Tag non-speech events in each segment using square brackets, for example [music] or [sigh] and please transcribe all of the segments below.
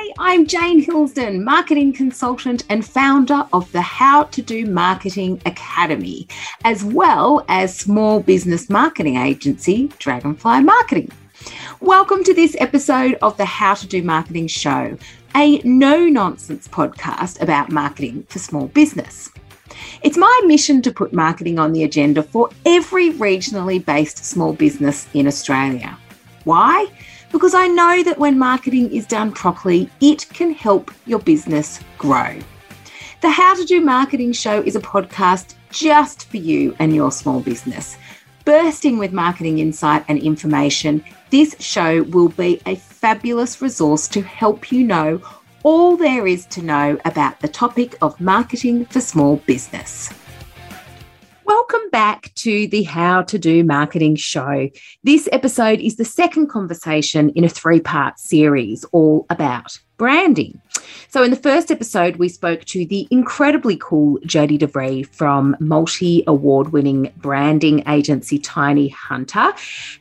Hi, I'm Jane Hillsdon, marketing consultant and founder of the How to Do Marketing Academy, as well as small business marketing agency Dragonfly Marketing. Welcome to this episode of the How to Do Marketing Show, a no nonsense podcast about marketing for small business. It's my mission to put marketing on the agenda for every regionally based small business in Australia. Why? Because I know that when marketing is done properly, it can help your business grow. The How to Do Marketing Show is a podcast just for you and your small business. Bursting with marketing insight and information, this show will be a fabulous resource to help you know all there is to know about the topic of marketing for small business. Welcome back to the How to Do Marketing Show. This episode is the second conversation in a three part series all about branding. So, in the first episode, we spoke to the incredibly cool Jody DeVry from multi award winning branding agency Tiny Hunter,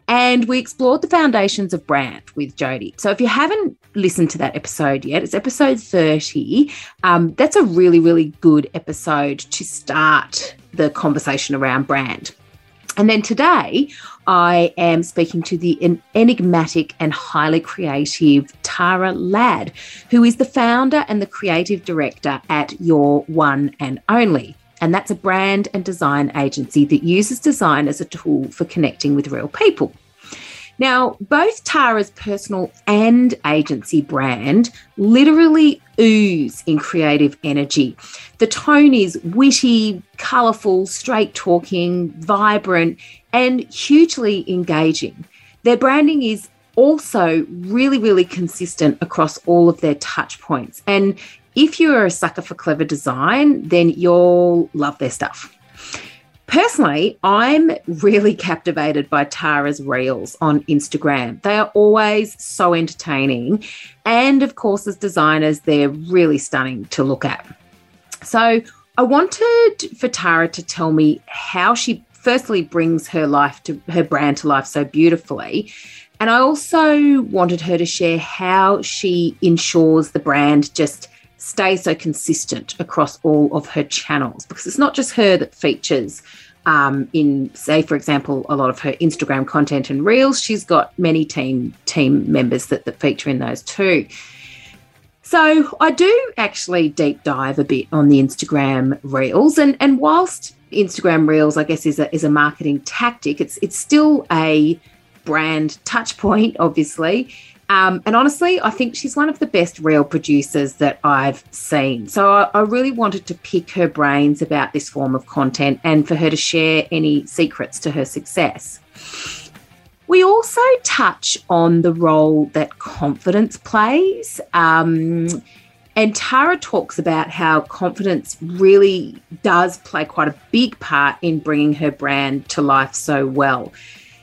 and we explored the foundations of brand with Jody. So, if you haven't listened to that episode yet, it's episode 30. Um, that's a really, really good episode to start the conversation around brand. And then today, I am speaking to the enigmatic and highly creative Tara Ladd, who is the founder and the creative director at Your One and Only. And that's a brand and design agency that uses design as a tool for connecting with real people. Now, both Tara's personal and agency brand literally ooze in creative energy. The tone is witty, colourful, straight talking, vibrant, and hugely engaging. Their branding is also really, really consistent across all of their touch points. And if you're a sucker for clever design, then you'll love their stuff. Personally, I'm really captivated by Tara's reels on Instagram. They are always so entertaining. And of course, as designers, they're really stunning to look at. So I wanted for Tara to tell me how she firstly brings her life to her brand to life so beautifully. And I also wanted her to share how she ensures the brand just stay so consistent across all of her channels because it's not just her that features um, in say for example a lot of her instagram content and reels. She's got many team team members that, that feature in those too. So i do actually deep dive a bit on the instagram reels. And and whilst instagram reels i guess is a, is a marketing tactic it's it's still a brand touch point obviously um, and honestly, I think she's one of the best reel producers that I've seen. So I, I, really wanted to pick her brains about this form of content and for her to share any secrets to her success. We also touch on the role that confidence plays. Um, and Tara talks about how confidence really does play quite a big part in bringing her brand to life so well.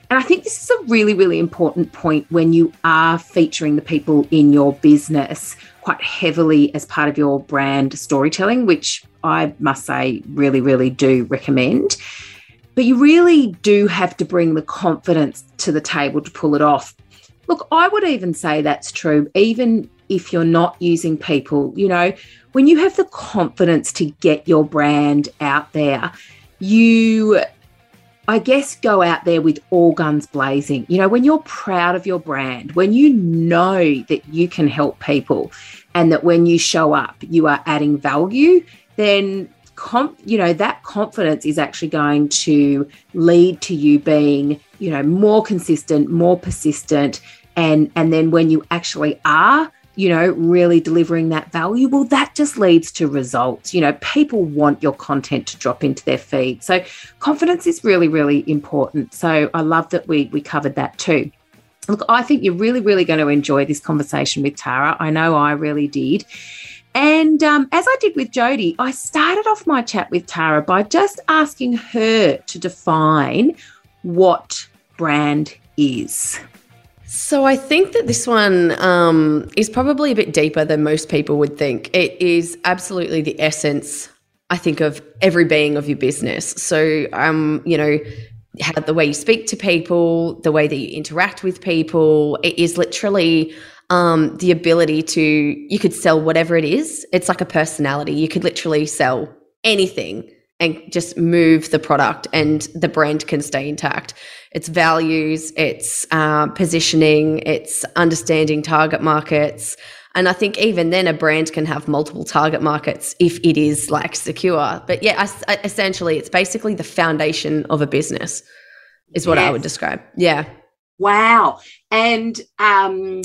And I think this is a really, really important point when you are featuring the people in your business quite heavily as part of your brand storytelling, which I must say, really, really do recommend. But you really do have to bring the confidence to the table to pull it off. Look, I would even say that's true, even if you're not using people. You know, when you have the confidence to get your brand out there, you I guess go out there with all guns blazing. You know, when you're proud of your brand, when you know that you can help people and that when you show up, you are adding value, then comp, you know, that confidence is actually going to lead to you being, you know, more consistent, more persistent and and then when you actually are you know, really delivering that value, well, that just leads to results. You know, people want your content to drop into their feed. So confidence is really, really important. So I love that we we covered that too. Look, I think you're really, really going to enjoy this conversation with Tara. I know I really did. And um, as I did with Jody, I started off my chat with Tara by just asking her to define what brand is. So I think that this one um, is probably a bit deeper than most people would think. It is absolutely the essence, I think, of every being of your business. So, um, you know, how the way you speak to people, the way that you interact with people, it is literally um, the ability to you could sell whatever it is. It's like a personality. You could literally sell anything and just move the product and the brand can stay intact. It's values, it's uh, positioning, it's understanding target markets. And I think even then, a brand can have multiple target markets if it is like secure. But yeah, I, essentially, it's basically the foundation of a business, is what yes. I would describe. Yeah. Wow. And um,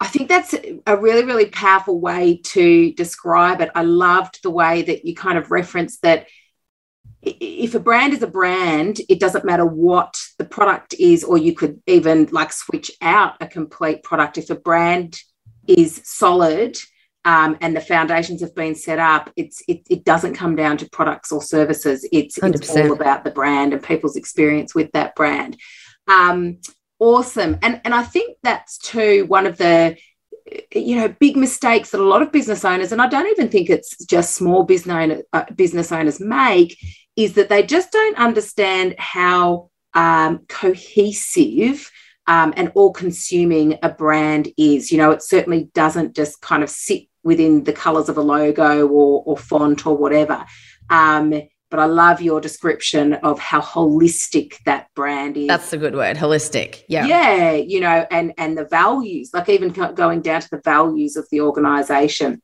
I think that's a really, really powerful way to describe it. I loved the way that you kind of referenced that if a brand is a brand, it doesn't matter what the product is, or you could even like switch out a complete product. If a brand is solid um, and the foundations have been set up, it's it, it doesn't come down to products or services. It's, it's all about the brand and people's experience with that brand. Um, awesome, and and I think that's too one of the you know big mistakes that a lot of business owners and i don't even think it's just small business owner, uh, business owners make is that they just don't understand how um, cohesive um, and all consuming a brand is. You know, it certainly doesn't just kind of sit within the colors of a logo or, or font or whatever. Um, but I love your description of how holistic that brand is. That's a good word, holistic. Yeah. Yeah, you know, and and the values, like even going down to the values of the organization.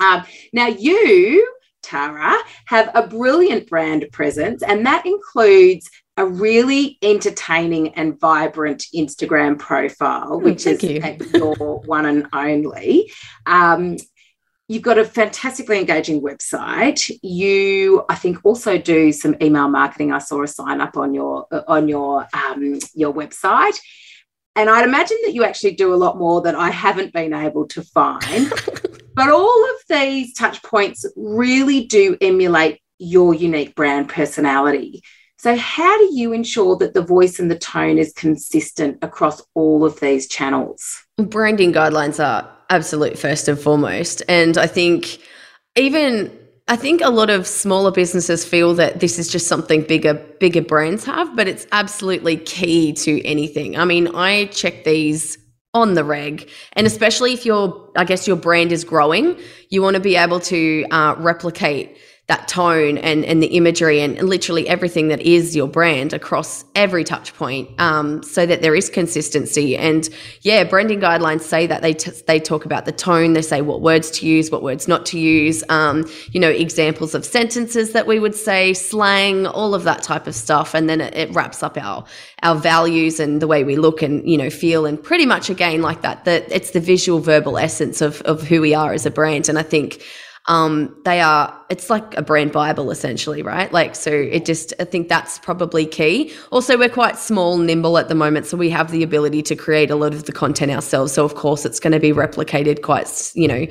Um, now you Tara, have a brilliant brand presence, and that includes a really entertaining and vibrant Instagram profile, hmm, which is you. your [laughs] one and only. Um, you've got a fantastically engaging website. You, I think, also do some email marketing. I saw a sign up on your on your um, your website. And I'd imagine that you actually do a lot more that I haven't been able to find. [laughs] But all of these touch points really do emulate your unique brand personality. So, how do you ensure that the voice and the tone is consistent across all of these channels? Branding guidelines are absolute first and foremost. And I think even I think a lot of smaller businesses feel that this is just something bigger bigger brands have, but it's absolutely key to anything. I mean, I check these on the reg. And especially if your, I guess, your brand is growing, you want to be able to uh, replicate that tone and, and the imagery and, literally everything that is your brand across every touch point um, so that there is consistency. And yeah branding guidelines say that they, t- they talk about the tone. They say what words to use what words not to use um, you know examples of sentences that we would say slang all of that type of stuff. And then it, it wraps up our our values and the way we look and you know feel. And pretty much again like that that it's the visual verbal essence of of who we are as a brand. And i think um, they are it's like a brand bible essentially right? Like so it just i think that's probably key. Also we're quite small nimble at the moment so we have the ability to create a lot of the content ourselves. So of course it's going to be replicated quite you know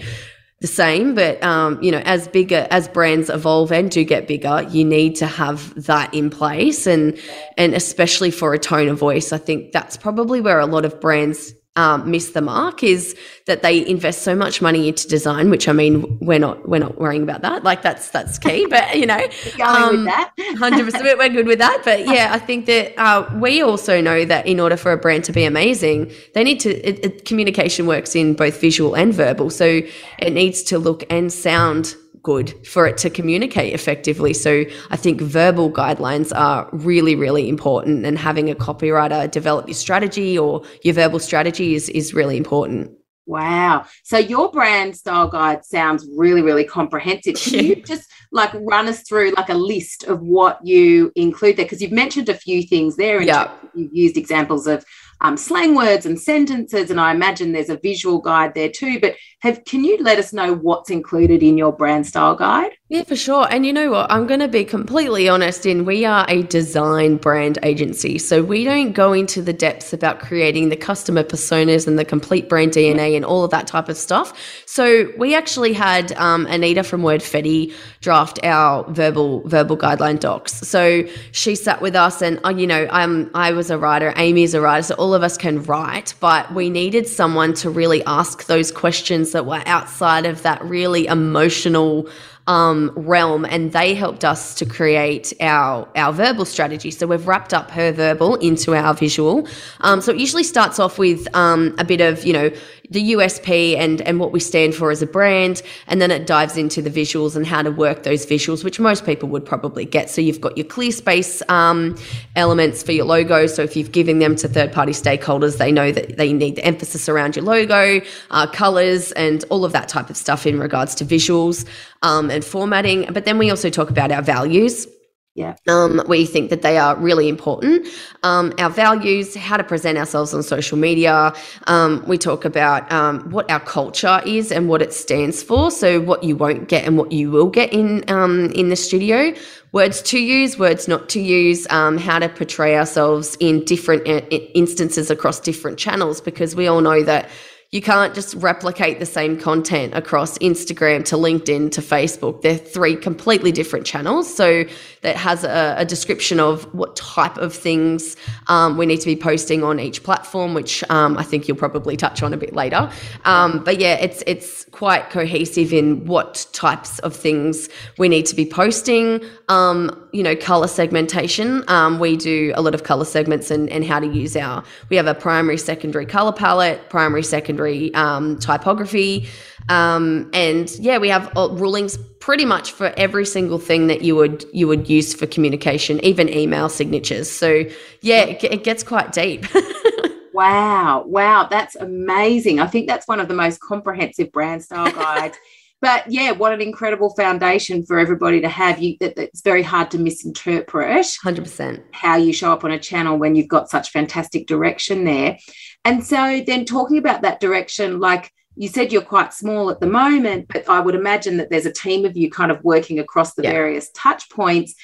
the same but um, you know as bigger as brands evolve and do get bigger you need to have that in place. And and especially for a tone of voice i think that's probably where a lot of brands um, miss the mark is that they invest so much money into design, which I mean, we're not we're not worrying about that. Like that's that's key, [laughs] but you know, um, [laughs] hundred percent, we're good with that. But yeah, I think that uh, we also know that in order for a brand to be amazing, they need to it, it, communication works in both visual and verbal, so it needs to look and sound good for it to communicate effectively. So I think verbal guidelines are really, really important and having a copywriter develop your strategy or your verbal strategy is, is really important. Wow. So your brand style guide sounds really, really comprehensive. Can you [laughs] just like run us through like a list of what you include there? Because you've mentioned a few things there. Yeah. You've used examples of um, slang words and sentences, and I imagine there's a visual guide there too. But have can you let us know what's included in your brand style guide? Yeah, for sure. And you know what? I'm going to be completely honest in we are a design brand agency. So we don't go into the depths about creating the customer personas and the complete brand DNA and all of that type of stuff. So we actually had um, Anita from Wordfetti draft our verbal verbal guideline docs. So she sat with us and uh, you know, I'm, I was a writer, Amy is a writer, so all of us can write, but we needed someone to really ask those questions that were outside of that really emotional um, realm, and they helped us to create our our verbal strategy. So we've wrapped up her verbal into our visual. Um, so it usually starts off with um, a bit of you know the USP and and what we stand for as a brand, and then it dives into the visuals and how to work those visuals, which most people would probably get. So you've got your clear space um, elements for your logo. So if you've given them to third party stakeholders, they know that they need the emphasis around your logo, uh, colors, and all of that type of stuff in regards to visuals um, and formatting. But then we also talk about our values. Yeah. Um, we think that they are really important. Um, our values, how to present ourselves on social media. Um, we talk about um, what our culture is and what it stands for. So what you won't get and what you will get in um, in the studio. Words to use, words not to use. Um, how to portray ourselves in different uh, instances across different channels, because we all know that you can't just replicate the same content across Instagram to LinkedIn to Facebook. They're three completely different channels. So that has a, a description of what type of things um, we need to be posting on each platform, which um, I think you'll probably touch on a bit later. Um, but yeah, it's it's quite cohesive in what types of things we need to be posting. Um, you know, color segmentation. Um, we do a lot of color segments and, and how to use our. We have a primary, secondary color palette, primary, secondary um, typography, um, and yeah, we have uh, rulings pretty much for every single thing that you would you would use for communication, even email signatures. So yeah, it, it gets quite deep. [laughs] wow, wow, that's amazing. I think that's one of the most comprehensive brand style [laughs] guides but yeah, what an incredible foundation for everybody to have. You that it's very hard to misinterpret. Hundred percent. How you show up on a channel when you've got such fantastic direction there, and so then talking about that direction, like you said, you're quite small at the moment, but I would imagine that there's a team of you kind of working across the yeah. various touch points.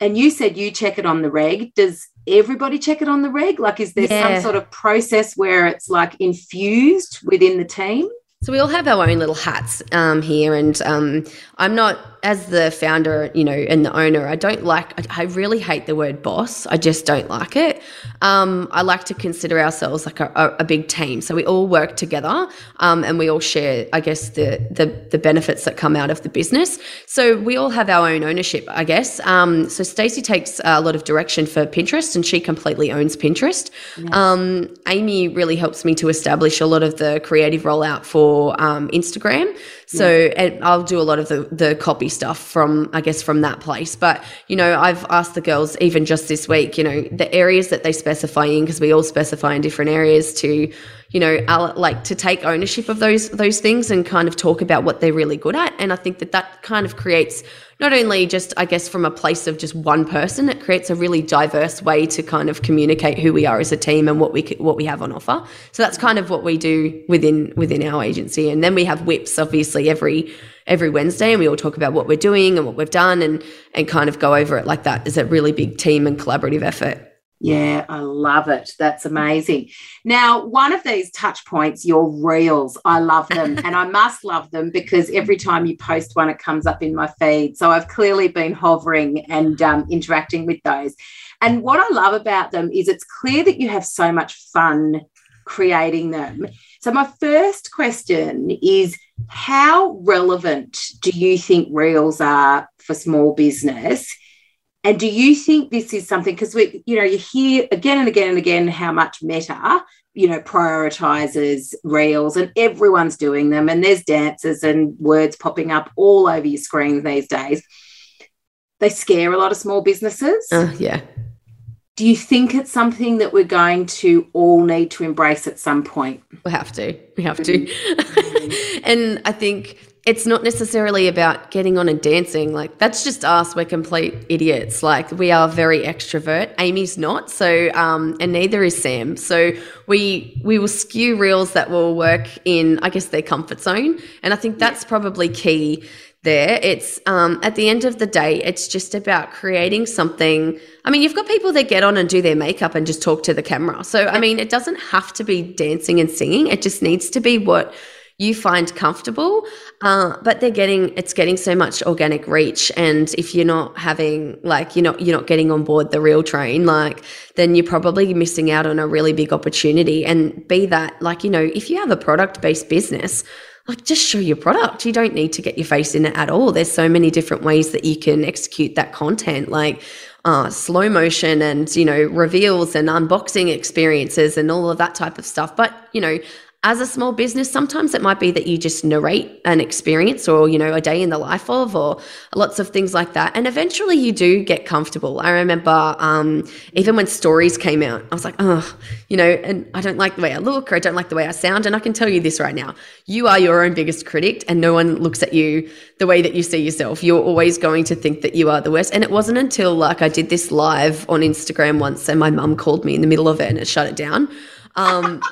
And you said you check it on the reg. Does everybody check it on the reg? Like, is there yeah. some sort of process where it's like infused within the team? So we all have our own little hats um, here, and um, I'm not as the founder, you know, and the owner, I don't like, I really hate the word boss. I just don't like it. Um, I like to consider ourselves like a, a, a big team. So we all work together um, and we all share, I guess, the, the, the, benefits that come out of the business. So we all have our own ownership, I guess. Um, so Stacey takes a lot of direction for Pinterest and she completely owns Pinterest. Um, Amy really helps me to establish a lot of the creative rollout for um, Instagram. So and I'll do a lot of the, the copy stuff from, I guess, from that place. But, you know, I've asked the girls, even just this week, you know, the areas that they specify in, because we all specify in different areas to, you know, like to take ownership of those those things and kind of talk about what they're really good at. And I think that that kind of creates not only just I guess from a place of just one person, it creates a really diverse way to kind of communicate who we are as a team and what we what we have on offer. So that's kind of what we do within within our agency. And then we have whips, obviously every every Wednesday, and we all talk about what we're doing and what we've done, and and kind of go over it like that. Is a really big team and collaborative effort. Yeah, I love it. That's amazing. Now, one of these touch points, your reels, I love them. [laughs] and I must love them because every time you post one, it comes up in my feed. So I've clearly been hovering and um, interacting with those. And what I love about them is it's clear that you have so much fun creating them. So, my first question is How relevant do you think reels are for small business? And do you think this is something because we, you know, you hear again and again and again how much Meta, you know, prioritizes reels and everyone's doing them, and there's dances and words popping up all over your screen these days. They scare a lot of small businesses. Uh, yeah. Do you think it's something that we're going to all need to embrace at some point? We have to. We have to. [laughs] And I think it's not necessarily about getting on and dancing. Like that's just us. We're complete idiots. Like we are very extrovert. Amy's not. So um, and neither is Sam. So we we will skew reels that will work in I guess their comfort zone. And I think that's probably key there. It's um, at the end of the day, it's just about creating something. I mean, you've got people that get on and do their makeup and just talk to the camera. So I mean, it doesn't have to be dancing and singing. It just needs to be what you find comfortable uh, but they're getting it's getting so much organic reach and if you're not having like you're not you're not getting on board the real train like then you're probably missing out on a really big opportunity and be that like you know if you have a product based business like just show your product. You don't need to get your face in it at all. There's so many different ways that you can execute that content. Like uh, slow motion and you know reveals and unboxing experiences and all of that type of stuff but you know as a small business, sometimes it might be that you just narrate an experience or, you know, a day in the life of, or lots of things like that. And eventually you do get comfortable. I remember um, even when stories came out, I was like, oh, you know, and I don't like the way I look or I don't like the way I sound. And I can tell you this right now you are your own biggest critic and no one looks at you the way that you see yourself. You're always going to think that you are the worst. And it wasn't until like I did this live on Instagram once and my mum called me in the middle of it and it shut it down. Um,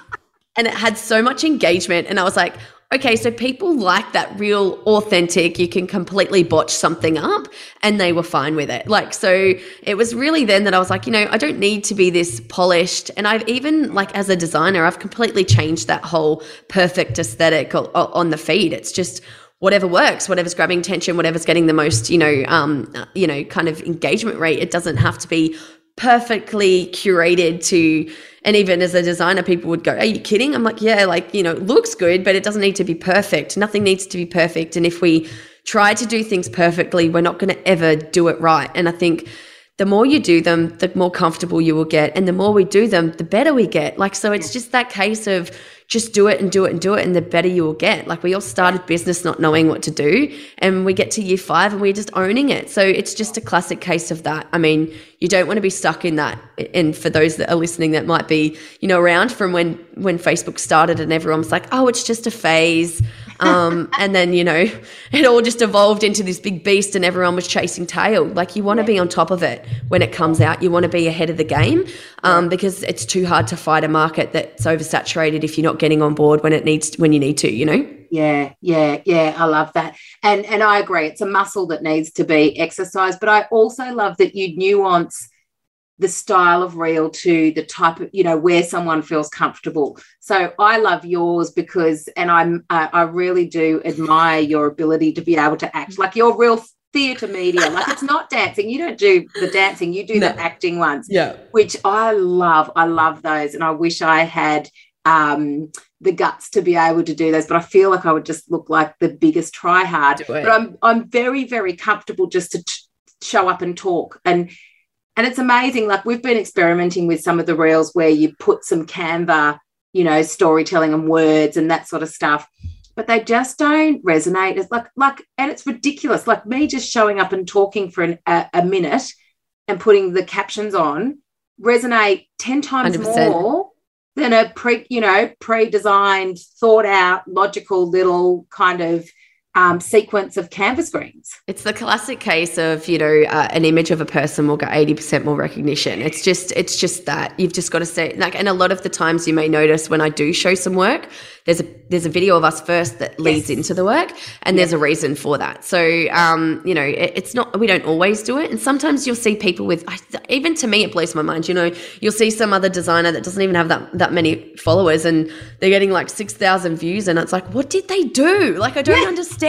and it had so much engagement. And I was like, okay, so people like that real authentic, you can completely botch something up and they were fine with it. Like, so it was really then that I was like, you know, I don't need to be this polished. And I've even, like, as a designer, I've completely changed that whole perfect aesthetic on the feed. It's just, whatever works, whatever's grabbing attention, whatever's getting the most, you know, um, you know, kind of engagement rate. It doesn't have to be perfectly curated to and even as a designer people would go are you kidding? I'm like yeah like you know it looks good but it doesn't need to be perfect. Nothing needs to be perfect. And if we try to do things perfectly we're not going to ever do it right. And i think the more you do them the more comfortable you will get. And the more we do them the better we get. Like so it's just that case of just do it and do it and do it and the better you will get. Like we all started business not knowing what to do and we get to year five and we're just owning it. So it's just a classic case of that. I mean you don't want to be stuck in that and for those that are listening that might be you know around from when when facebook started and everyone was like oh it's just a phase um, and then you know [laughs] it all just evolved into this big beast and everyone was chasing tail. Like you want to be on top of it when it comes out. You want to be ahead of the game um, because it's too hard to fight a market that's oversaturated if you're not getting on board when it needs when you need to you know? Yeah yeah yeah i love that. And and i agree it's a muscle that needs to be exercised but i also love that you nuance the style of reel to the type of you know where someone feels comfortable so i love yours because and i'm uh, i really do admire your ability to be able to act like your real theatre media. Like it's not dancing. You don't do the dancing, you do no. the acting ones. Yeah. Which I love. I love those. And I wish I had um the guts to be able to do those. But I feel like I would just look like the biggest try hard. But I'm I'm very, very comfortable just to t- show up and talk. And and it's amazing. Like we've been experimenting with some of the reels where you put some Canva, you know, storytelling and words and that sort of stuff but they just don't resonate. It's like like, and it's ridiculous. Like me just showing up and talking for an, a, a minute and putting the captions on resonate ten times 100%. more than a pre, you know, pre-designed, thought out, logical little kind of um, sequence of canvas screens. It's the classic case of you know uh, an image of a person will get eighty percent more recognition. It's just it's just that you've just got to say like, and a lot of the times you may notice when I do show some work, there's a there's a video of us first that leads yes. into the work and there's a reason for that so um, you know it, it's not we don't always do it and sometimes you'll see people with even to me it blows my mind you know you'll see some other designer that doesn't even have that that many followers and they're getting like 6000 views and it's like what did they do like i don't yeah. understand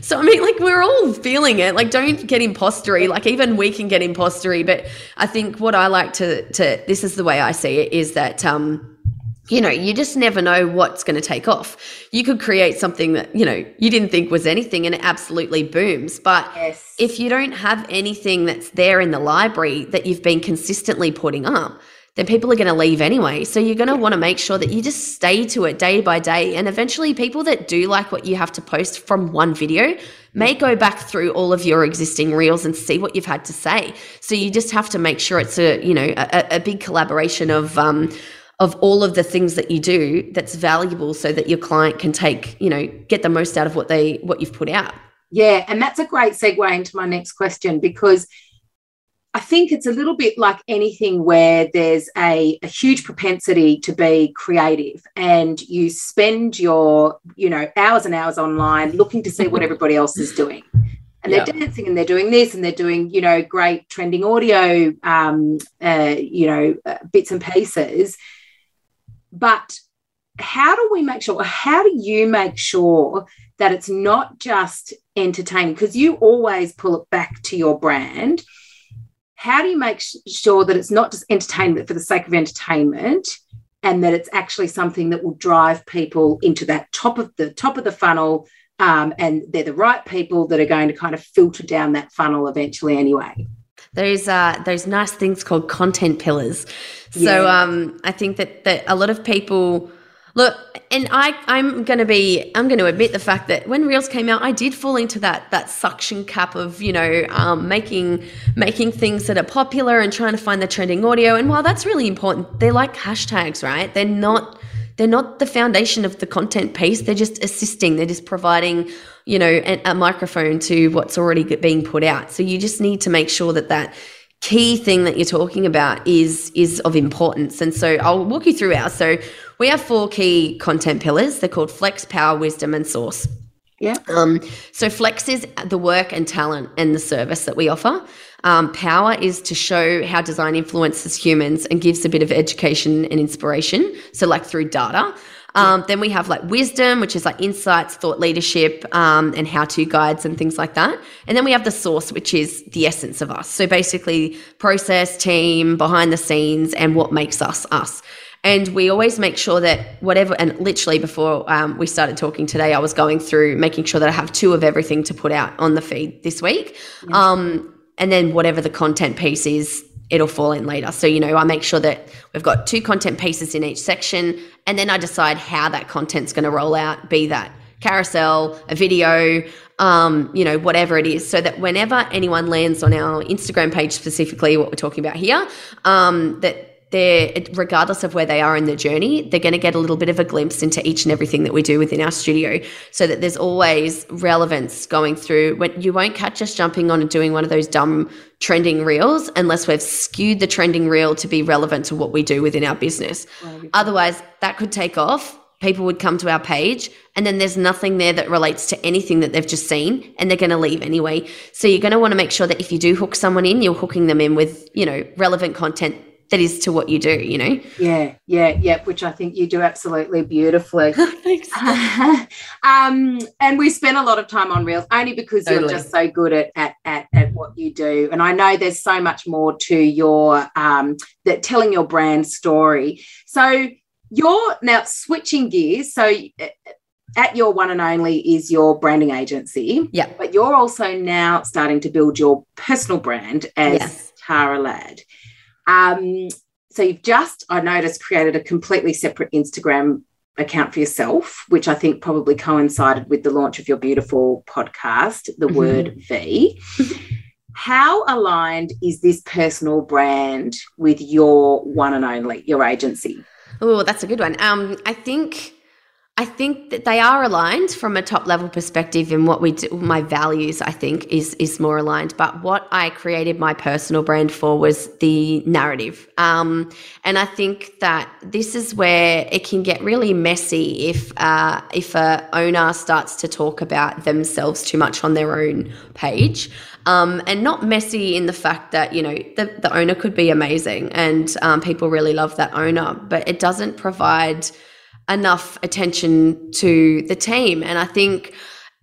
so i mean like we're all feeling it like don't get impostery like even we can get impostery but i think what i like to to this is the way i see it is that um you know, you just never know what's going to take off. You could create something that, you know, you didn't think was anything and it absolutely booms. But yes. if you don't have anything that's there in the library that you've been consistently putting up, then people are going to leave anyway. So you're going to want to make sure that you just stay to it day by day. And eventually, people that do like what you have to post from one video may go back through all of your existing reels and see what you've had to say. So you just have to make sure it's a, you know, a, a big collaboration of, um, of all of the things that you do that's valuable so that your client can take you know get the most out of what they what you've put out yeah and that's a great segue into my next question because i think it's a little bit like anything where there's a, a huge propensity to be creative and you spend your you know hours and hours online looking to see what [laughs] everybody else is doing and they're dancing and they're doing this and they're doing you know great trending audio um, uh, you know uh, bits and pieces but how do we make sure, how do you make sure that it's not just entertaining? Because you always pull it back to your brand. How do you make sure that it's not just entertainment for the sake of entertainment? and that it's actually something that will drive people into that top of the top of the funnel um, and they're the right people that are going to kind of filter down that funnel eventually anyway those uh those nice things called content pillars so um i think that that a lot of people Look, and I, I'm going to be, I'm going to admit the fact that when Reels came out, I did fall into that that suction cap of, you know, um, making making things that are popular and trying to find the trending audio. And while that's really important, they're like hashtags, right? They're not they're not the foundation of the content piece. They're just assisting. They're just providing, you know, a, a microphone to what's already being put out. So you just need to make sure that that key thing that you're talking about is is of importance. And so I'll walk you through ours. So we have four key content pillars. They're called flex, power, wisdom, and source. Yeah. Um, so flex is the work and talent and the service that we offer. Um, power is to show how design influences humans and gives a bit of education and inspiration. So like through data. Um, then we have like wisdom, which is like insights, thought leadership, um, and how to guides and things like that. And then we have the source, which is the essence of us. So basically, process, team, behind the scenes, and what makes us us. And we always make sure that whatever, and literally before um, we started talking today, I was going through making sure that I have two of everything to put out on the feed this week. Um, and then whatever the content piece is, it'll fall in later. So, you know, I make sure that we've got two content pieces in each section, and then I decide how that content's going to roll out, be that carousel, a video, um, you know, whatever it is, so that whenever anyone lands on our Instagram page, specifically what we're talking about here, um, that they're regardless of where they are in the journey they're going to get a little bit of a glimpse into each and everything that we do within our studio so that there's always relevance going through. When you won't catch us jumping on and doing one of those dumb trending reels unless we've skewed the trending reel to be relevant to what we do within our business. Right. otherwise that could take off people would come to our page and then there's nothing there that relates to anything that they've just seen and they're going to leave anyway. So you're going to want to make sure that if you do hook someone in you're hooking them in with you know relevant content that is to what you do, you know? Yeah, yeah, yeah, which I think you do absolutely beautifully. [laughs] Thanks. [laughs] um, and we spend a lot of time on Reels only because totally. you're just so good at, at, at, at, what you do. And I know there's so much more to your um, that telling your brand story. So you're now switching gears. So uh, at your one and only is your branding agency. Yeah. But you're also now starting to build your personal brand as yes. Tara Ladd. Um, so you've just, I noticed, created a completely separate Instagram account for yourself, which I think probably coincided with the launch of your beautiful podcast, The mm-hmm. Word V. [laughs] How aligned is this personal brand with your one and only, your agency? Oh, that's a good one. Um, I think I think that they are aligned from a top level perspective in what we do. My values, I think, is is more aligned. But what I created my personal brand for was the narrative, um, and I think that this is where it can get really messy if uh, if a owner starts to talk about themselves too much on their own page. Um, and not messy in the fact that you know the, the owner could be amazing and um, people really love that owner, but it doesn't provide enough attention to the team. And I think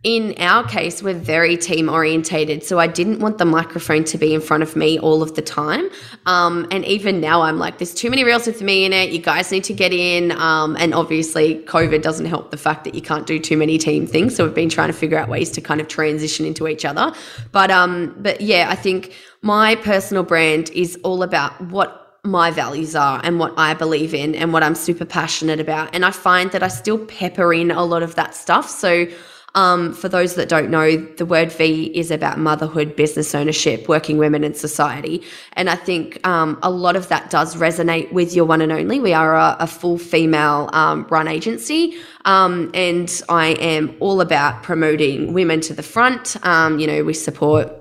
in our case, we're very team orientated. So I didn't want the microphone to be in front of me all of the time. Um, and even now, I'm like, there's too many reels with me in it. You guys need to get in. Um, and obviously, COVID doesn't help the fact that you can't do too many team things. So we've been trying to figure out ways to kind of transition into each other. But um, but yeah, I think my personal brand is all about what my values are and what I believe in and what I'm super passionate about. And I find that I still pepper in a lot of that stuff. So, um, for those that don't know, the word V is about motherhood, business ownership, working women in society. And I think um, a lot of that does resonate with your one and only. We are a, a full female um, run agency. Um, and I am all about promoting women to the front. Um, you know, we support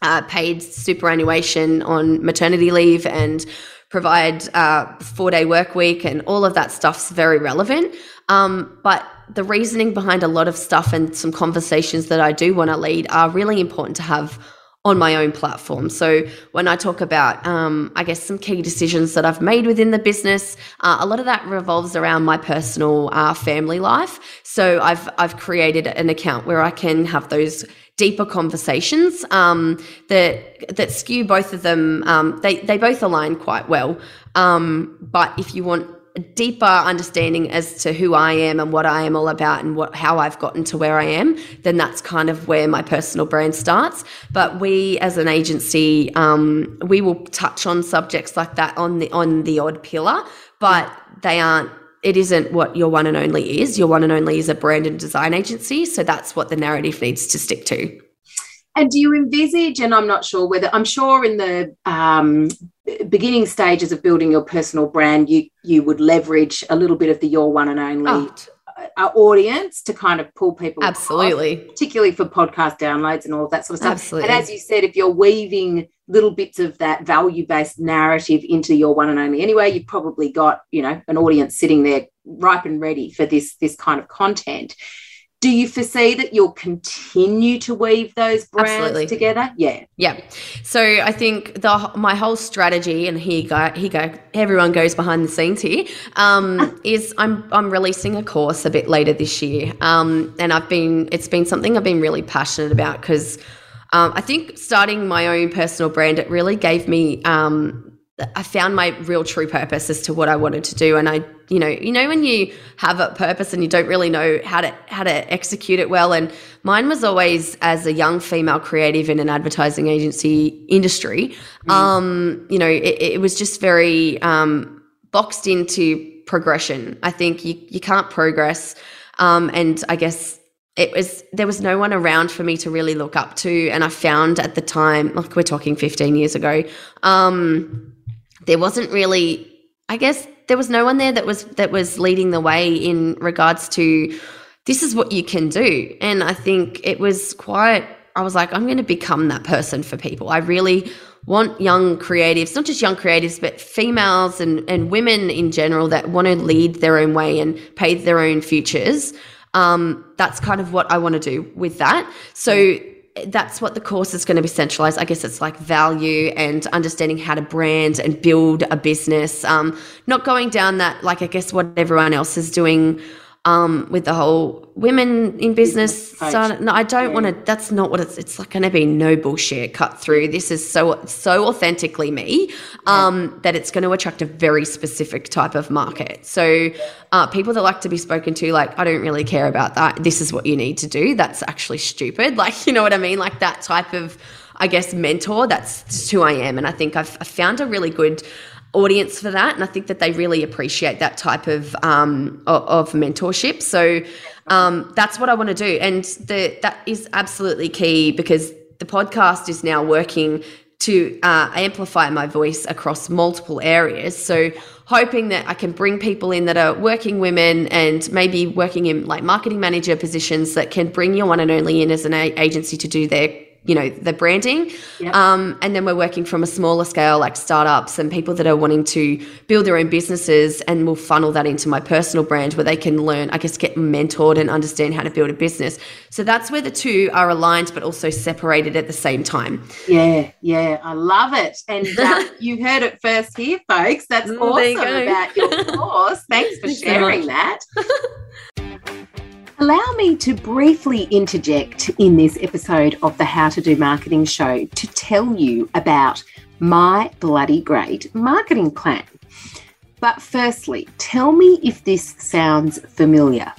uh, paid superannuation on maternity leave and provide a uh, four day work week and all of that stuff's very relevant. Um, but the reasoning behind a lot of stuff and some conversations that I do want to lead are really important to have on my own platform. So when I talk about, um, I guess, some key decisions that I've made within the business, uh, a lot of that revolves around my personal uh, family life. So I've I've created an account where I can have those deeper conversations um, that that skew both of them. Um, they they both align quite well. Um, but if you want a deeper understanding as to who I am and what I am all about and what how I've gotten to where I am, then that's kind of where my personal brand starts. But we, as an agency, um, we will touch on subjects like that on the on the odd pillar, but they aren't. It isn't what your one and only is. Your one and only is a brand and design agency, so that's what the narrative needs to stick to. And do you envisage, and I'm not sure whether, I'm sure in the um, beginning stages of building your personal brand, you you would leverage a little bit of the your one and only oh. Uh, audience to kind of pull people absolutely. across, particularly for podcast downloads and all of that sort of stuff. Absolutely. and as you said if you're weaving little bits of that value-based narrative into your one and only anyway you've probably got you know an audience sitting there ripe and ready for this this kind of content do you foresee that you'll continue to weave those brands Absolutely. together? Yeah. Yeah. So I think the my whole strategy, and here you go, here you go, everyone goes behind the scenes here, um, [laughs] is I'm I'm releasing a course a bit later this year. Um, and I've been it's been something I've been really passionate about because um, I think starting my own personal brand, it really gave me um, I found my real true purpose as to what I wanted to do. And I, you know, you know when you have a purpose and you don't really know how to how to execute it well. And mine was always as a young female creative in an advertising agency industry. Mm. Um, you know, it, it, was just very um, boxed into progression. I think you you can't progress. Um, and I guess it was there was no one around for me to really look up to and i found at the time like we're talking 15 years ago um there wasn't really I guess there was no one there that was that was leading the way in regards to this is what you can do. And I think it was quite I was like, I'm going to become that person for people. I really want young creatives, not just young creatives, but females and, and women in general that want to lead their own way and pave their own futures. Um, that's kind of what I want to do with that. So that's what the course is going to be centralized. I guess it's like value and understanding how to brand and build a business. Um, not going down that, like, I guess what everyone else is doing um, with the whole women in business. So, no, I don't yeah. want to. That's not what it's. It's like going to be no bullshit cut through. This is so so authentically me um, yeah. that it's going to attract a very specific type of market. So, uh, people that like to be spoken to, like I don't really care about that. This is what you need to do. That's actually stupid. [laughs] Like you know what I mean? Like that type of. I guess mentor. That's who I am, and I think I've, I've found a really good audience for that and i think that they really appreciate that type of um, of, mentorship. So um, that's what i want to do and the, that is absolutely key because the podcast is now working to uh, amplify my voice across multiple areas. So hoping that i can bring people in that are working women and maybe working in like marketing manager positions that can bring your one and only in as an agency to do their you know the branding. Yep. um, and then we're working from a smaller scale like startups and people that are wanting to build their own businesses and we'll funnel that into my personal brand where they can learn i guess get mentored and understand how to build a business. So that's where the two are aligned but also separated at the same time. Yeah yeah. I love it. And [laughs] uh, you heard it first here folks. That's mm, awesome you about your course. Thanks for [laughs] sharing that [laughs] Allow me to briefly interject in this episode of the How to Do Marketing show to tell you about my bloody great marketing plan. But firstly, tell me if this sounds familiar.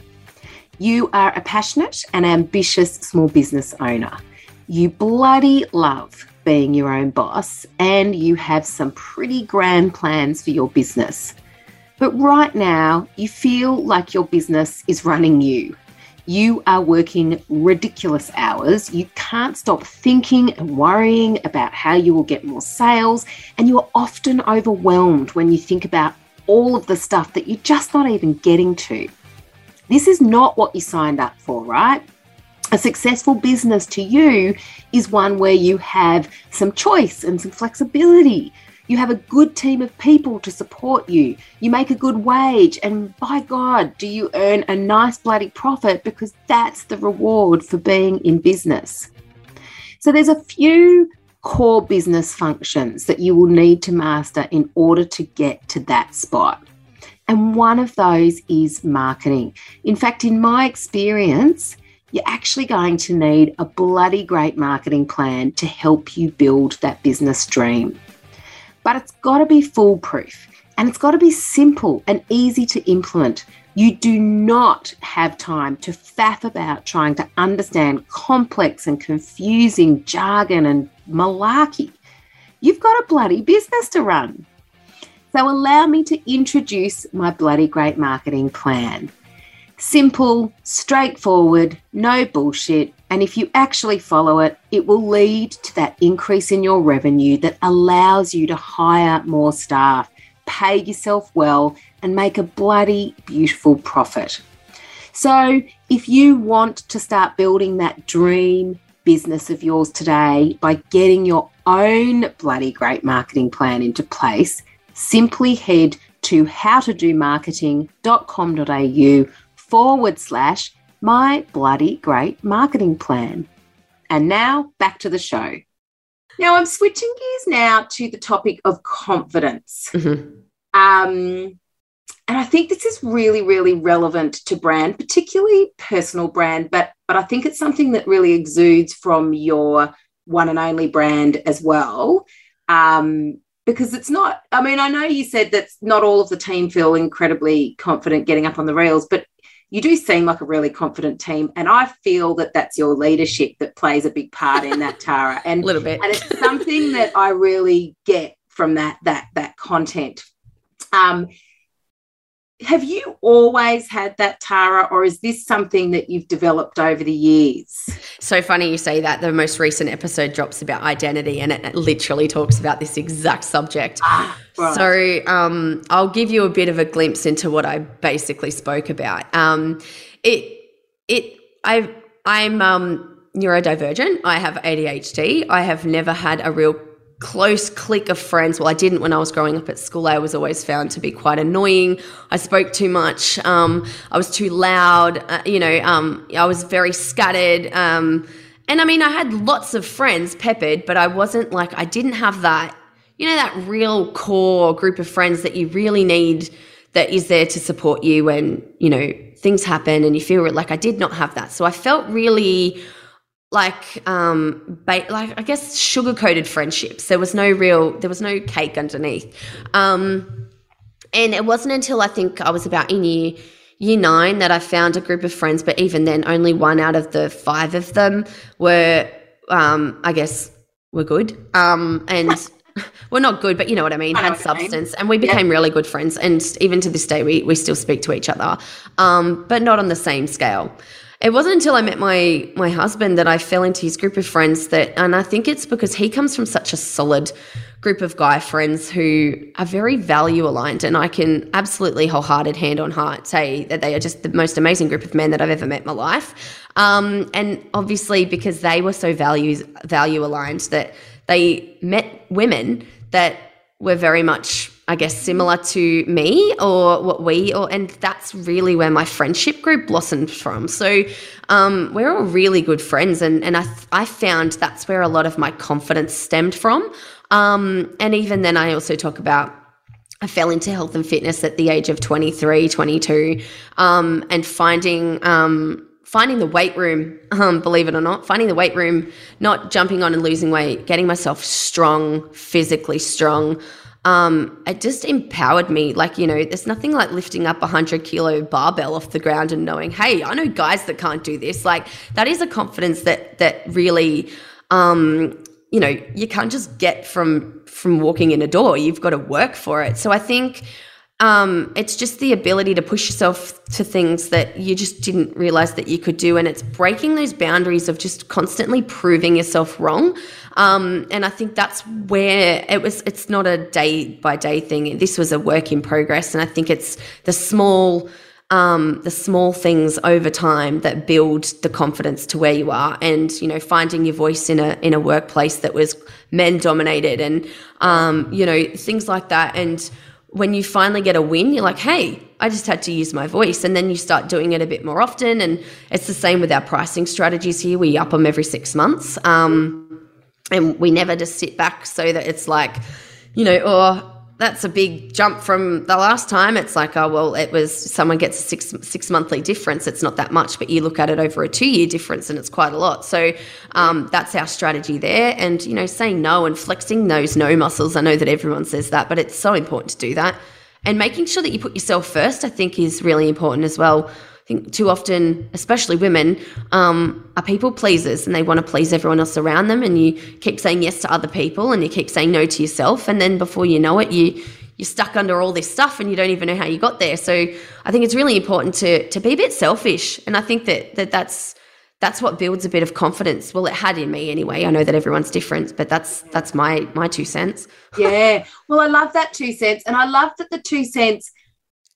You are a passionate and ambitious small business owner. You bloody love being your own boss and you have some pretty grand plans for your business. But right now, you feel like your business is running you you are working ridiculous hours. You can't stop thinking and worrying about how you will get more sales. And you are often overwhelmed when you think about all of the stuff that you're just not even getting to. This is not what you signed up for, right? A successful business to you is one where you have some choice and some flexibility. You have a good team of people to support you. You make a good wage. And by God, do you earn a nice bloody profit because that's the reward for being in business. So there's a few core business functions that you will need to master in order to get to that spot. And one of those is marketing. In fact, in my experience, you're actually going to need a bloody great marketing plan to help you build that business dream but it's got to be foolproof. And it's got to be simple and easy to implement. You do not have time to faff about trying to understand complex and confusing jargon and malarkey. You've got a bloody business to run. So allow me to introduce my bloody great marketing plan. Simple, straightforward, no bullshit. And if you actually follow it, it will lead to that increase in your revenue that allows you to hire more staff, pay yourself well, and make a bloody beautiful profit. So, if you want to start building that dream business of yours today by getting your own bloody great marketing plan into place, simply head to howtodomarketing.com.au forward slash my bloody great marketing plan. And now back to the show. Now I'm switching gears now to the topic of confidence. Mm-hmm. Um, and I think this is really, really relevant to brand, particularly personal brand, but but I think it's something that really exudes from your one and only brand as well. Um, because it's not, I mean, I know you said that not all of the team feel incredibly confident getting up on the reels, but you do seem like a really confident team. And I feel that that's your leadership that plays a big part in that, Tara. [laughs] And a little bit. And it's something that I really get from that, that, that content. Um, have you always had that tara or is this something that you've developed over the years? So funny you say that. The most recent episode drops about identity and it literally talks about this exact subject. Ah, right. so um, i'll give you a bit of a glimpse into what i basically spoke about. Um, it it i i'm um, neurodivergent. I have adhd i have never had a real close clique of friends. Well, I didn't when I was growing up at school. I was always found to be quite annoying. I spoke too much. Um, I was too loud. Uh, you know, um, I was very scattered. Um, and I mean, I had lots of friends peppered, but I wasn't like, I didn't have that, you know, that real core group of friends that you really need that is there to support you when, you know, things happen and you feel like I did not have that. So I felt really like um ba- like I guess sugar coated friendships. There was no real there was no cake underneath. Um and it wasn't until I think I was about in year year nine that I found a group of friends, but even then only one out of the five of them were um I guess were good. Um and [laughs] [laughs] well not good, but you know what I mean, I had substance. And we became yeah. really good friends. And even to this day we we still speak to each other. Um, but not on the same scale it wasn't until I met my my husband that I fell into his group of friends that and I think it's because he comes from such a solid group of guy friends who are very value aligned and I can absolutely wholehearted hand on heart say that they are just the most amazing group of men that I've ever met in my life. Um, and obviously because they were so values value aligned that they met women that were very much I guess similar to me or what we or and that's really where my friendship group blossomed from. So um, we're all really good friends and and I I found that's where a lot of my confidence stemmed from. Um, and even then I also talk about I fell into health and fitness at the age of 23, 22 um, and finding um, finding the weight room, [laughs] um, believe it or not, finding the weight room, not jumping on and losing weight, getting myself strong, physically strong, um, it just empowered me. Like, you know, there's nothing like lifting up a 100 kilo barbell off the ground and knowing, hey, I know guys that can't do this. Like, that is a confidence that, that really, um, you know, you can't just get from, from walking in a door. You've got to work for it. So I think, um, it's just the ability to push yourself to things that you just didn't realize that you could do. And it's breaking those boundaries of just constantly proving yourself wrong. Um, and I think that's where it was, it's not a day by day thing. This was a work in progress. And I think it's the small, um, the small things over time that build the confidence to where you are and you know finding your voice in a in a workplace that was men dominated and um, you know things like that and when you finally get a win, you're like, hey, I just had to use my voice. And then you start doing it a bit more often. And it's the same with our pricing strategies here. We up them every six months. Um, and we never just sit back so that it's like, you know, oh, that's a big jump from the last time. It's like, oh well, it was someone gets a six six monthly difference. It's not that much, but you look at it over a two year difference, and it's quite a lot. So um, that's our strategy there. And you know, saying no and flexing those no muscles. I know that everyone says that, but it's so important to do that. And making sure that you put yourself first, I think, is really important as well. I think too often, especially women, um, are people pleasers and they want to please everyone else around them. And you keep saying yes to other people and you keep saying no to yourself. And then before you know it, you you're stuck under all this stuff and you don't even know how you got there. So I think it's really important to to be a bit selfish. And I think that that that's that's what builds a bit of confidence. Well, it had in me anyway. I know that everyone's different, but that's that's my my two cents. [laughs] yeah. Well, I love that two cents. And I love that the two cents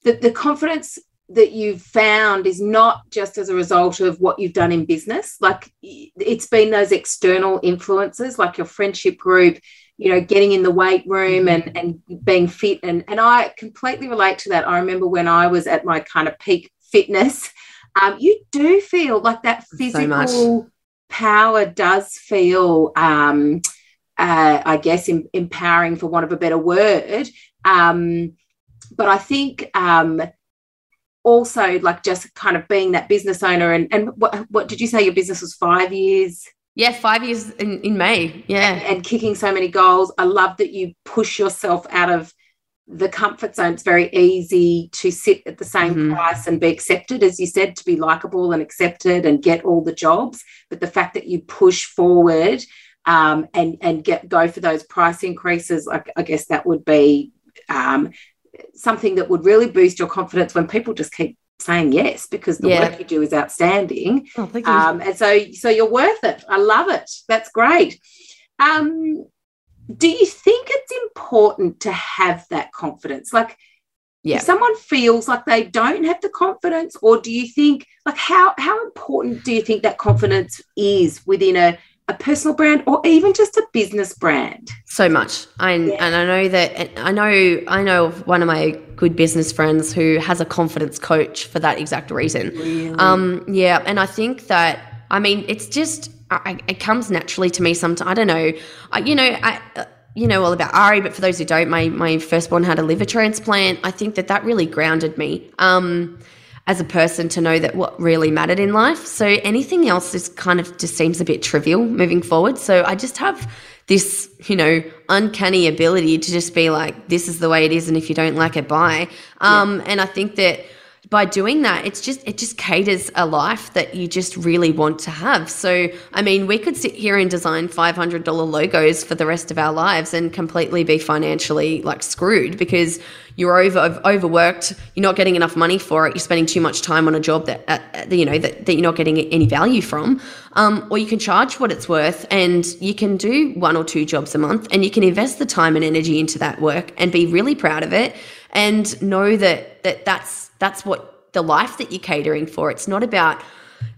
that the confidence that you've found is not just as a result of what you've done in business. Like it's been those external influences, like your friendship group, you know, getting in the weight room and, and being fit. And, and I completely relate to that. I remember when I was at my kind of peak fitness, [laughs] um, you do feel like that physical so power does feel, um, uh, I guess, em- empowering for want of a better word. Um, but I think um, also like just kind of being that business owner and, and what, what did you say your business was five years? Yeah, five years in, in May. Yeah. And, and kicking so many goals. I love that you push yourself out of the comfort zone. It's very easy to sit at the same mm-hmm. price and be accepted, as you said, to be likable and accepted and get all the jobs. But the fact that you push forward um, and and get go for those price increases, I, I guess that would be um, something that would really boost your confidence when people just keep saying yes because the yeah. work you do is outstanding. Oh, um, and so so you're worth it. I love it. That's great. Um, do you think it's important to have that confidence? Like, yeah. if someone feels like they don't have the confidence, or do you think, like, how how important do you think that confidence is within a a personal brand or even just a business brand so much I, yeah. and i know that i know i know of one of my good business friends who has a confidence coach for that exact reason really? um yeah and i think that i mean it's just I, it comes naturally to me sometimes. I don't know. I, you know, I, uh, you know all about Ari, but for those who don't, my my firstborn had a liver transplant. I think that that really grounded me um, as a person to know that what really mattered in life. So anything else is kind of just seems a bit trivial moving forward. So I just have this, you know, uncanny ability to just be like, this is the way it is, and if you don't like it, bye. Um, yeah. And I think that by doing that it's just it just caters a life that you just really want to have. So i mean we could sit here and design $500 logos for the rest of our lives and completely be financially like screwed because you're over overworked you're not getting enough money for it you're spending too much time on a job that uh, you know that, that you're not getting any value from. Um, or you can charge what it's worth and you can do one or two jobs a month and you can invest the time and energy into that work and be really proud of it and know that that that's that's what the life that you're catering for. It's not about,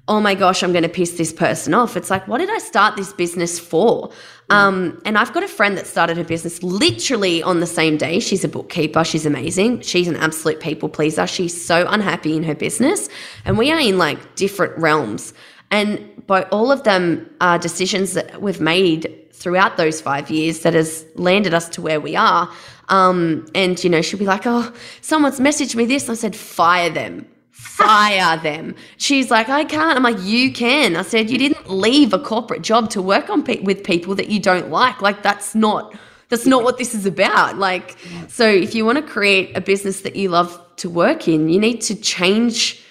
oh my gosh, I'm going to piss this person off. It's like, what did I start this business for? Um, and I've got a friend that started her business literally on the same day. She's a bookkeeper. She's amazing. She's an absolute people pleaser. She's so unhappy in her business. And we are in like different realms. And by all of them are decisions that we've made throughout those five years that has landed us to where we are. Um, and, you know, she'll be like, oh, someone's messaged me this. I said, fire them. Fire [laughs] them. She's like, I can't. I'm like, you can. I said, you didn't leave a corporate job to work on pe- with people that you don't like. Like, that's not that's not what this is about. Like, so if you want to create a business that you love to work in, you need to change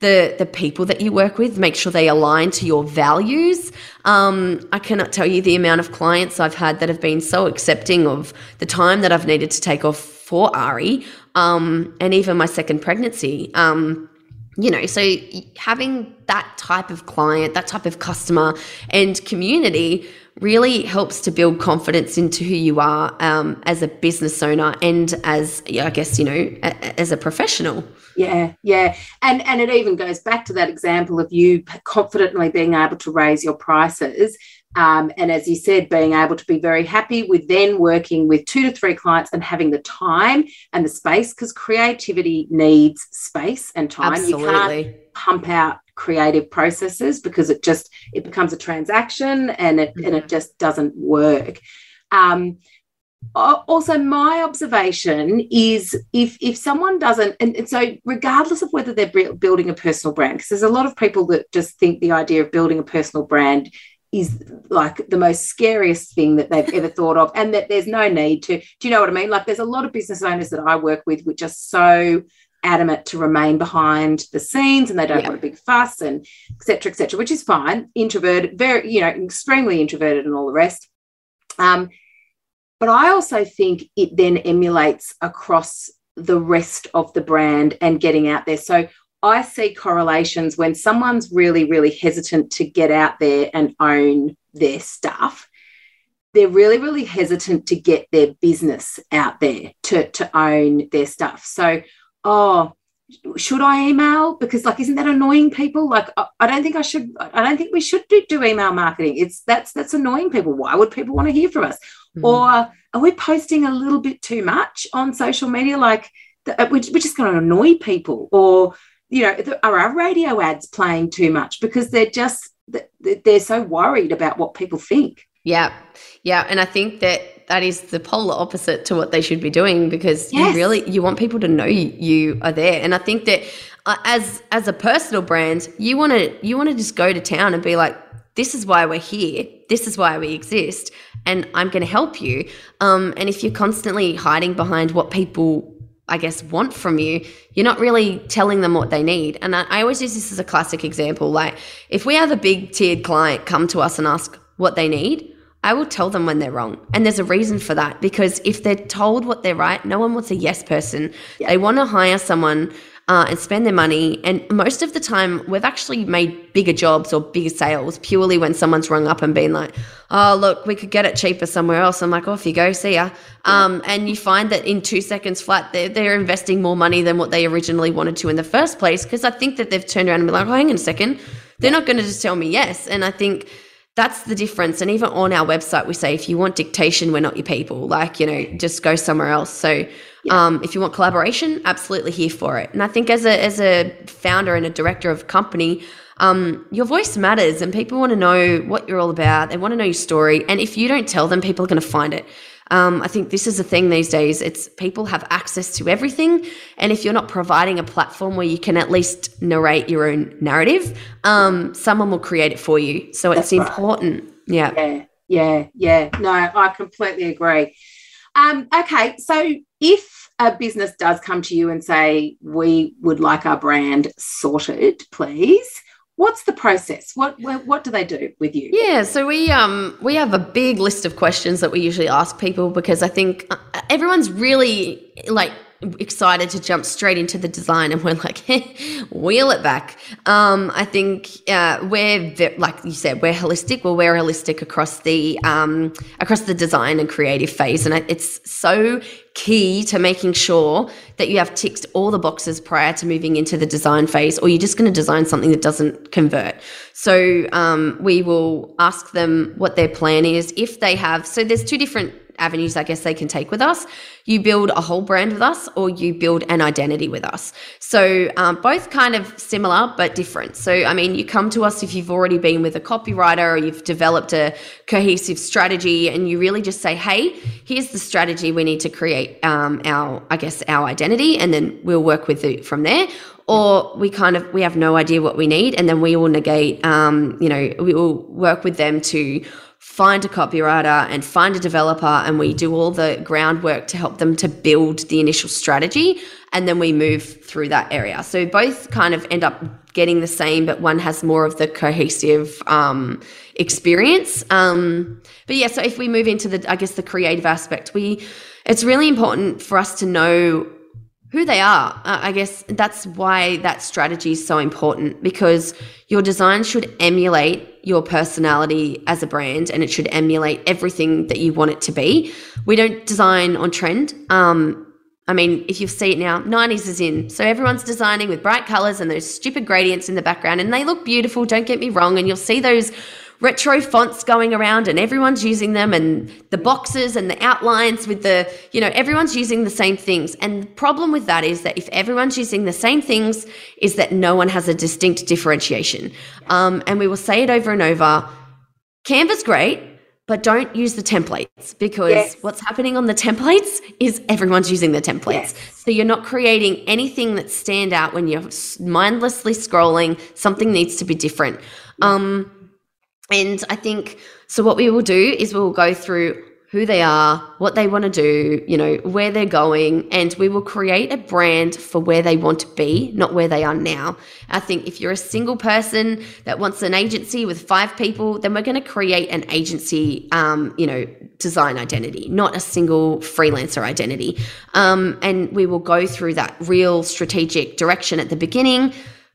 the the people that you work with, make sure they align to your values. Um, I cannot tell you the amount of clients I've had that have been so accepting of the time that I've needed to take off for Ari, um, and even my second pregnancy. Um, you know, so having that type of client, that type of customer and community really helps to build confidence into who you are um, as a business owner and as, I guess, you know, as a professional. Yeah, yeah. And and it even goes back to that example of you confidently being able to raise your prices. Um, and as you said, being able to be very happy with then working with two to three clients and having the time and the space because creativity needs space and time. Absolutely. You can't pump out creative processes because it just it becomes a transaction and it mm-hmm. and it mm-hmm. just doesn't work. Um, also my observation is if if someone doesn't and, and, so regardless of whether they're building a personal brand because there's a lot of people that just think the idea of building a personal brand is like the most scariest thing that they've ever thought of and that there's no need to do you know what i mean? Like there's a lot of business owners that i work with which are so adamant to remain behind the scenes and they don't yeah. want a big fuss and etc etc which is fine. Introverted very you know extremely introverted and all the rest. Um, but i also think it then emulates across the rest of the brand and getting out there. So I see correlations when someone's really, really hesitant to get out there and own their stuff. They're really, really hesitant to get their business out there to, to own their stuff. So, oh, should I email? Because like, isn't that annoying people? Like, I don't think I should. I don't think we should do, do email marketing. It's that's that's annoying people. Why would people want to hear from us? Mm-hmm. Or are we posting a little bit too much on social media? Like, we're, we're just going to annoy people. Or you know, are our radio ads playing too much because they're just they're so worried about what people think. Yeah, yeah, and I think that that is the polar opposite to what they should be doing because yes. you really you want people to know you, you are there, and I think that uh, as as a personal brand, you want to you want to just go to town and be like, this is why we're here. This is why we exist, and I'm going to help you. Um, and if you're constantly hiding behind what people I guess, want from you, you're not really telling them what they need. And I, I, always use this as a classic example. Like, if we have a big tiered client come to us and ask what they need, I will tell them when they're wrong. And there's a reason for that because if they're told what they're right, no one wants a yes person. Yeah. They want to hire someone uh, and spend their money. And most of the time, we've actually made bigger jobs or bigger sales purely when someone's rung up and been like, oh, look, we could get it cheaper somewhere else. I'm like, off you go, see ya. Um, and you find that in two seconds flat, they're, they're investing more money than what they originally wanted to in the first place. Because I think that they've turned around and been like, oh, hang on a second. They're not going to just tell me yes. And I think that's the difference. And even on our website, we say if you want dictation, we're not your people. Like, you know, just go somewhere else. So yeah. Um, if you want collaboration, absolutely here for it. And I think as a as a founder and a director of a company, um, your voice matters, and people want to know what you're all about. They want to know your story, and if you don't tell them, people are going to find it. Um, I think this is the thing these days. It's people have access to everything, and if you're not providing a platform where you can at least narrate your own narrative, um, someone will create it for you. So it's That's important. Right. Yeah. Yeah. Yeah. Yeah. No, I completely agree. Um, okay, so if a business does come to you and say, we would like our brand sorted, please, what's the process? What what do they do with you? Yeah so we um we have a big list of questions that we usually ask people because i think uh, everyone's really like excited to jump straight into the design and we're like wheel it back. Um, i think uh, we're like you said we're holistic. Well we're holistic across the um, across the design and creative phase and it's so key to making sure that you have ticked all the boxes prior to moving into the design phase or you're just going to design something that doesn't convert. So um, we will ask them what their plan is. If they have so there's two different avenues I guess they can take with us. You build a whole brand with us, or you build an identity with us. So, um, both kind of similar but different. So, I mean, you come to us if you've already been with a copywriter or you've developed a cohesive strategy, and you really just say, hey, here's the strategy we need to create um, our, I guess, our identity, and then we'll work with it from there or we kind of we have no idea what we need and then we will negate um, you know we will work with them to find a copywriter and find a developer and we do all the groundwork to help them to build the initial strategy and then we move through that area so both kind of end up getting the same but one has more of the cohesive um, experience um, but yeah so if we move into the i guess the creative aspect we it's really important for us to know who they are. I guess that's why that strategy is so important because your design should emulate your personality as a brand and it should emulate everything that you want it to be. We don't design on trend. Um, I mean, if you see it now, 90s is in. So everyone's designing with bright colors and those stupid gradients in the background, and they look beautiful, don't get me wrong. And you'll see those retro fonts going around and everyone's using them and the boxes and the outlines with the you know everyone's using the same things and the problem with that is that if everyone's using the same things is that no one has a distinct differentiation um, and we will say it over and over canva's great but don't use the templates because yes. what's happening on the templates is everyone's using the templates. Yes. So you're not creating anything that stand out when you're mindlessly scrolling. Something needs to be different. Um, And I think so. What we will do is we'll go through who they are, what they want to do, you know, where they're going, and we will create a brand for where they want to be, not where they are now. I think if you're a single person that wants an agency with five people, then we're going to create an agency, um, you know, design identity, not a single freelancer identity. Um, and we will go through that real strategic direction at the beginning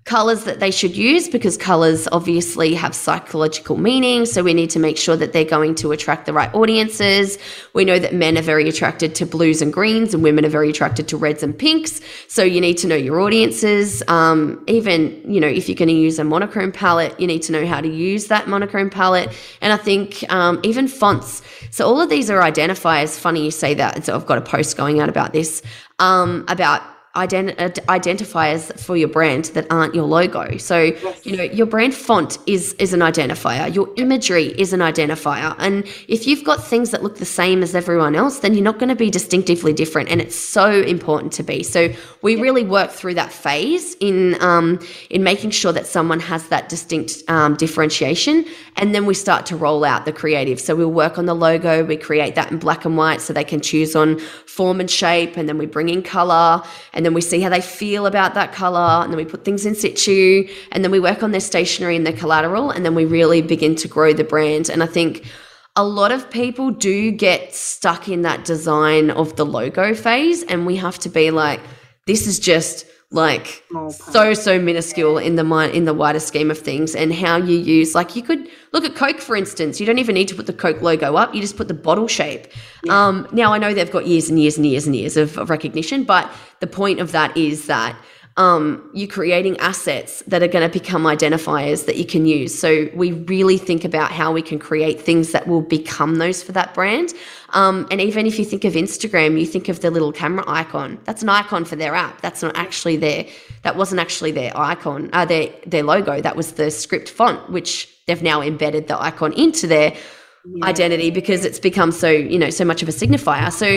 colors that they should use because colors obviously have psychological meaning. So we need to make sure that they're going to attract the right audiences. We know that men are very attracted to blues and greens and women are very attracted to reds and pinks. So you need to know your audiences. Um, even, you know, if you're going to use a monochrome palette, you need to know how to use that monochrome palette. And I think um, even fonts. So all of these are identifiers. Funny you say that. So I've got a post going out about this, um, about ident- uh, identifiers for your brand that aren't your logo. So, yes. you know, your brand font is is an identifier. Your imagery is an identifier. And if you've got things that look the same as everyone else, then you're not going to be distinctively different. And it's so important to be. So, we yeah. really work through that phase in um, in making sure that someone has that distinct um, differentiation, and then we start to roll out the creative. So, we'll work on the logo. We create that in black and white so they can choose on form and shape, and then we bring in color and then we see how they feel about that color and then we put things in situ and then we work on their stationery and their collateral and then we really begin to grow the brand and i think a lot of people do get stuck in that design of the logo phase and we have to be like this is just like so so minuscule in the mind in the wider scheme of things and how you use like you could look at coke for instance. You don't even need to put the coke logo up. You just put the bottle shape. Yeah. um, now i know they've got years and years and years and years of, of recognition but the point of that is that um, you're creating assets that are going to become identifiers that you can use. So we really think about how we can create things that will become those for that brand. Um, and even if you think of Instagram, you think of the little camera icon. That's an icon for their app. That's not actually their. That wasn't actually their icon. Uh, their their logo. That was the script font, which they've now embedded the icon into their yeah. identity because it's become so you know so much of a signifier. So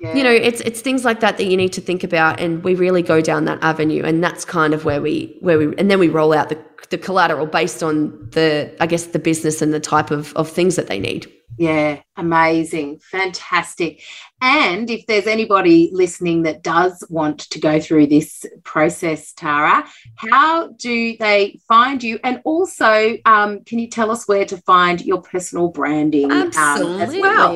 yeah. you know it's it's things like that that you need to think about and we really go down that avenue and that's kind of where we where we and then we roll out the the collateral based on the i guess the business and the type of of things that they need yeah, amazing, fantastic. And if there's anybody listening that does want to go through this process, Tara, how do they find you? And also, um, can you tell us where to find your personal branding Absolutely. Um, as well?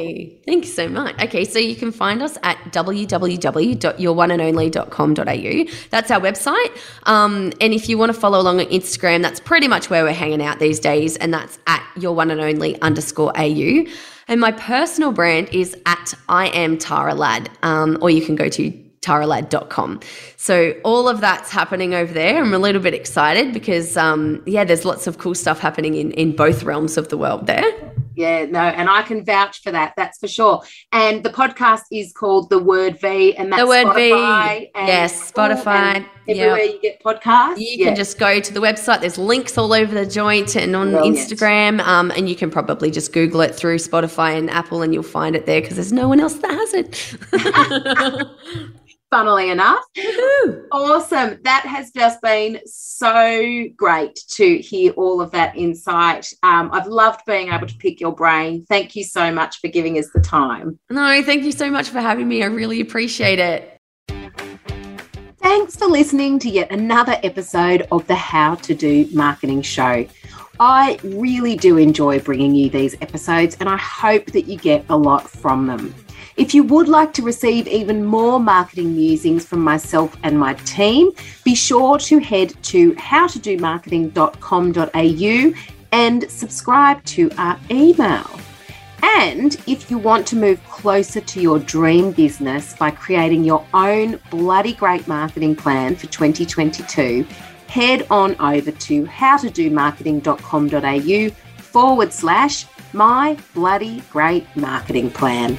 Thank you so much. Okay, so you can find us at www.youroneandonly.com.au. That's our website. Um, and if you want to follow along on Instagram, that's pretty much where we're hanging out these days, and that's at your one and only underscore au. And my personal brand is at I am Tara Ladd, um, or you can go to taraladd.com. So all of that's happening over there. I'm a little bit excited because, um, yeah, there's lots of cool stuff happening in, in both realms of the world there. Yeah, no, and I can vouch for that. That's for sure. And the podcast is called The Word V, and that's the Word Spotify V. yes, Spotify. everywhere yep. you get podcasts. You yeah. can just go to the website. There's links all over the joint and on Brilliant. Instagram. Um, and you can probably just Google it through Spotify and Apple, and you'll find it there because there's no one else that has it. [laughs] [laughs] funnily enough. Woo-hoo. Awesome. That has just been so great to hear all of that insight. Um, I've loved being able to pick your brain. Thank you so much for giving us the time. No, thank you so much for having me. I really appreciate it. Thanks for listening to yet another episode of the How to Do Marketing Show. I really do enjoy bringing you these episodes and I hope that you get a lot from them. If you would like to receive even more marketing musings from myself and my team, be sure to head to howtodomarketing.com.au and subscribe to our email. And if you want to move closer to your dream business by creating your own bloody great marketing plan for 2022, head on over to howtodomarketing.com.au forward slash my bloody great marketing plan.